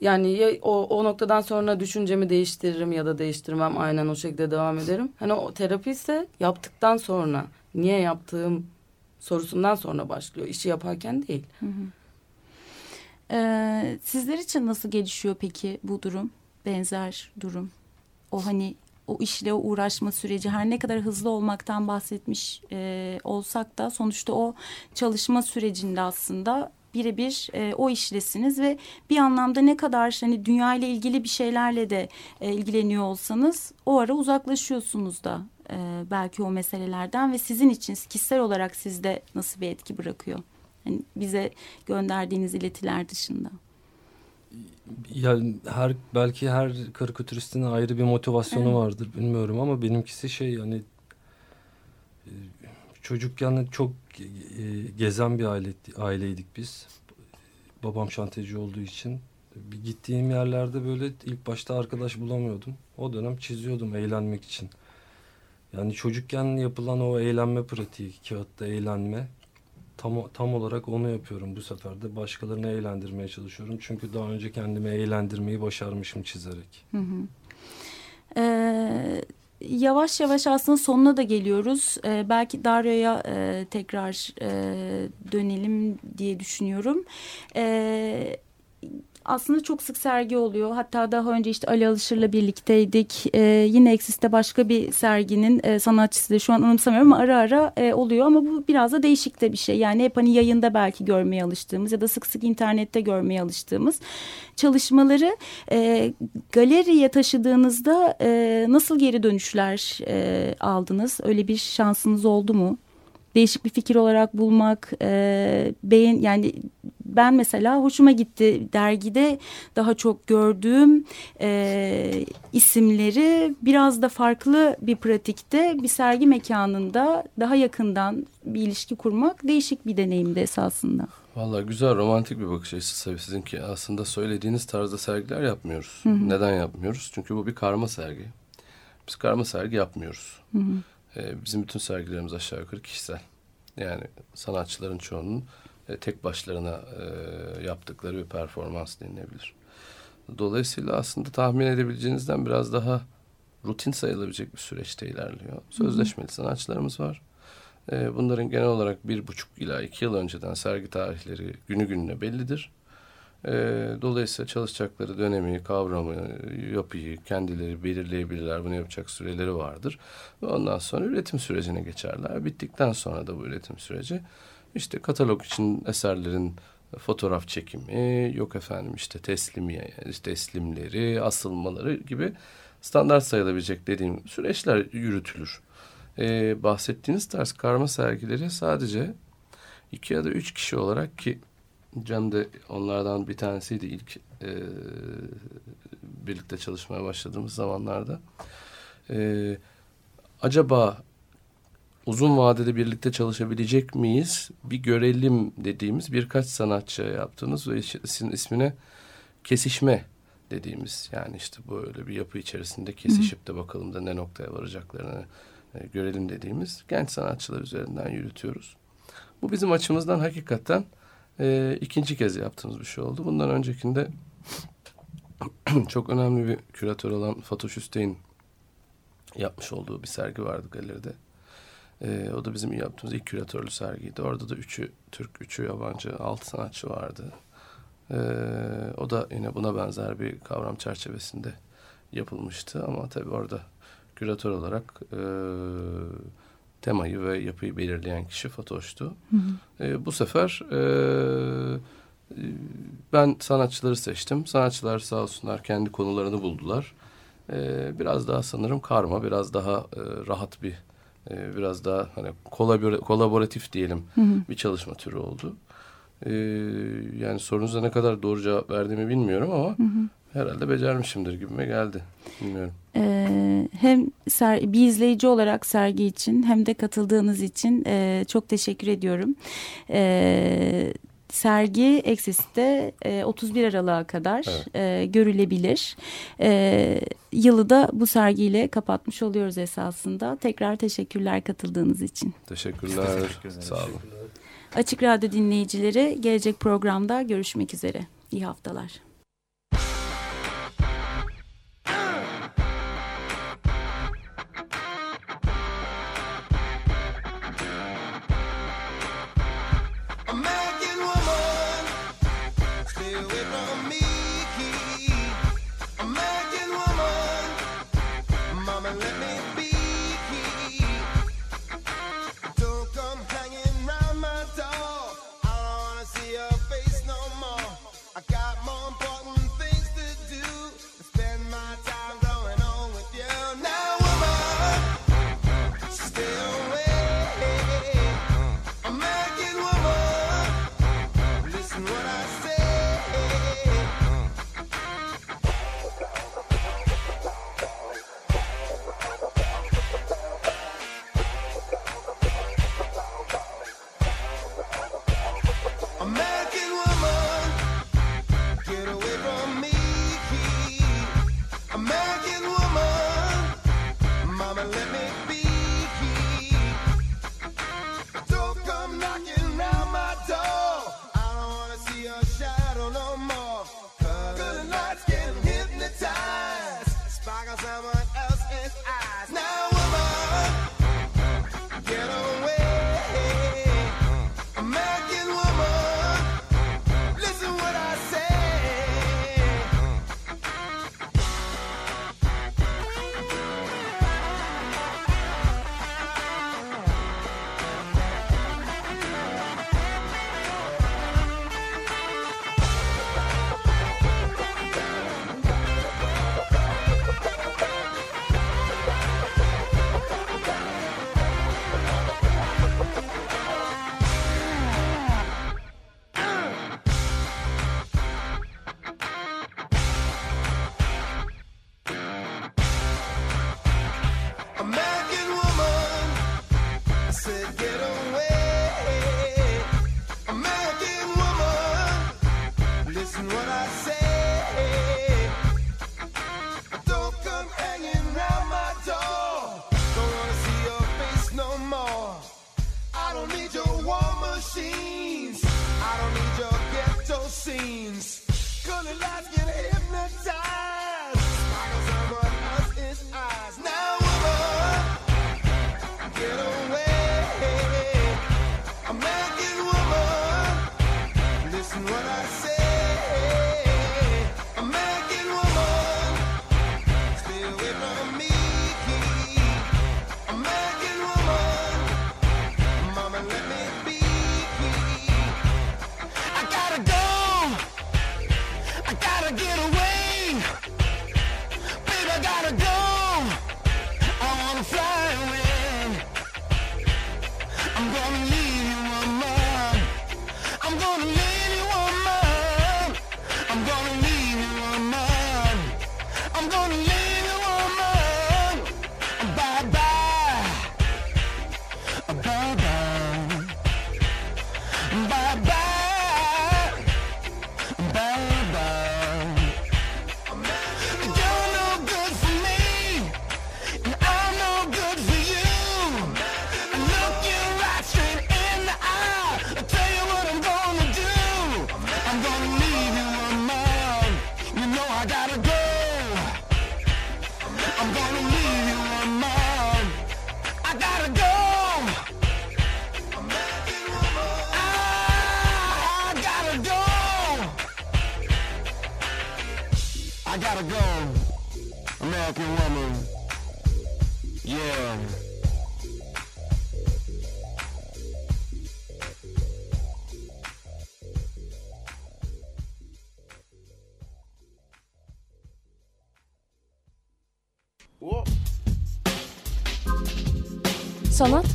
Yani ya o, o noktadan sonra düşüncemi değiştiririm ya da değiştirmem aynen o şekilde devam ederim. Hani o terapi ise yaptıktan sonra niye yaptığım sorusundan sonra başlıyor. İşi yaparken değil. Ee, sizler için nasıl gelişiyor peki bu durum? Benzer durum. O hani o işle uğraşma süreci her ne kadar hızlı olmaktan bahsetmiş e, olsak da sonuçta o çalışma sürecinde aslında birebir e, o işlesiniz ve bir anlamda ne kadar hani dünya ile ilgili bir şeylerle de e, ilgileniyor olsanız o ara uzaklaşıyorsunuz da e, belki o meselelerden ve sizin için kişisel olarak sizde nasıl bir etki bırakıyor? Hani bize gönderdiğiniz iletiler dışında. Yani her belki her karikatüristin ayrı bir motivasyonu Evet. vardır bilmiyorum ama benimkisi şey yani e, çocukken çok gezen bir aile aileydik biz. Babam şantiyeci olduğu için bir gittiğim yerlerde böyle ilk başta arkadaş bulamıyordum. O dönem çiziyordum eğlenmek için. Yani çocukken yapılan o eğlenme pratiği, kağıtta eğlenme tam tam olarak onu yapıyorum bu sefer de başkalarını eğlendirmeye çalışıyorum. Çünkü daha önce kendimi eğlendirmeyi başarmışım çizerek. Hı hı. Ee, yavaş yavaş aslında sonuna da geliyoruz. E, belki Dario'ya e, tekrar e, dönelim diye düşünüyorum. E, aslında çok sık sergi oluyor. Hatta daha önce işte Ali Alışır'la birlikteydik. Ee, yine Eksis'te başka bir serginin e, sanatçısı da şu an unutsamıyorum ama ara ara e, oluyor. Ama bu biraz da değişik de bir şey. Yani hep hani yayında belki görmeye alıştığımız ya da sık sık internette görmeye alıştığımız çalışmaları e, galeriye taşıdığınızda e, nasıl geri dönüşler e, aldınız? Öyle bir şansınız oldu mu? Değişik bir fikir olarak bulmak, e, beğen yani ben mesela hoşuma gitti dergide daha çok gördüğüm e, isimleri biraz da farklı bir pratikte bir sergi mekanında daha yakından bir ilişki kurmak değişik bir deneyimdi esasında. Valla güzel romantik bir bakış açısı tabii sizinki. Aslında söylediğiniz tarzda sergiler yapmıyoruz. Hı hı. Neden yapmıyoruz? Çünkü bu bir karma sergi. Biz karma sergi yapmıyoruz. Hı hı. Ee, bizim bütün sergilerimiz aşağı yukarı kişisel. Yani sanatçıların çoğunun e, tek başlarına e, yaptıkları bir performans denilebilir. Dolayısıyla aslında tahmin edebileceğinizden biraz daha rutin sayılabilecek bir süreçte ilerliyor. Sözleşmeli sanatçılarımız var. E, bunların genel olarak bir buçuk ila iki yıl önceden sergi tarihleri günü gününe bellidir. E, dolayısıyla çalışacakları dönemi, kavramı, yapıyı kendileri belirleyebilirler. Bunu yapacak süreleri vardır. Ve ondan sonra üretim sürecine geçerler. Bittikten sonra da bu üretim süreci işte katalog için eserlerin fotoğraf çekimi, yok efendim işte teslimi, teslimleri, asılmaları gibi standart sayılabilecek dediğim süreçler yürütülür. Ee, bahsettiğiniz tarz karma sergileri sadece iki ya da üç kişi olarak ki Can da onlardan bir tanesiydi ilk e, birlikte çalışmaya başladığımız zamanlarda. E, acaba uzun vadede birlikte çalışabilecek miyiz? Bir görelim dediğimiz birkaç sanatçı yaptığımız ve ismine kesişme dediğimiz yani işte böyle bir yapı içerisinde kesişip de bakalım da ne noktaya varacaklarını e, görelim dediğimiz genç sanatçılar üzerinden yürütüyoruz. Bu bizim açımızdan hakikaten e, ikinci kez yaptığımız bir şey oldu. Bundan öncekinde <clears throat> çok önemli bir küratör olan Fatoş Hüsteyin yapmış olduğu bir sergi vardı galeride. E, o da bizim yaptığımız ilk küratörlü sergiydi. Orada da üçü Türk, üçü yabancı, altı sanatçı vardı. E, o da yine buna benzer bir kavram çerçevesinde yapılmıştı. Ama tabii orada küratör olarak e, temayı ve yapıyı belirleyen kişi Fatoş'tu. Hı hı. E, bu sefer e, ben sanatçıları seçtim. Sanatçılar sağ olsunlar kendi konularını buldular. E, biraz daha sanırım karma, biraz daha e, rahat bir e, biraz daha hani kolabor kolaboratif diyelim hı hı. bir çalışma türü oldu. E, yani sorunuza ne kadar doğru cevap verdiğimi bilmiyorum ama hı hı. Herhalde becermişimdir gibime geldi. Bilmiyorum. Ee, hem ser, bir izleyici olarak sergi için hem de katıldığınız için e, çok teşekkür ediyorum. Evet sergi Eksis'te e, 31 Aralık'a kadar evet. e, görülebilir. E, yılı da bu sergiyle kapatmış oluyoruz esasında. Tekrar teşekkürler katıldığınız için. Teşekkürler. Teşekkür Sağ olun. Açık Radyo dinleyicileri gelecek programda görüşmek üzere. İyi haftalar.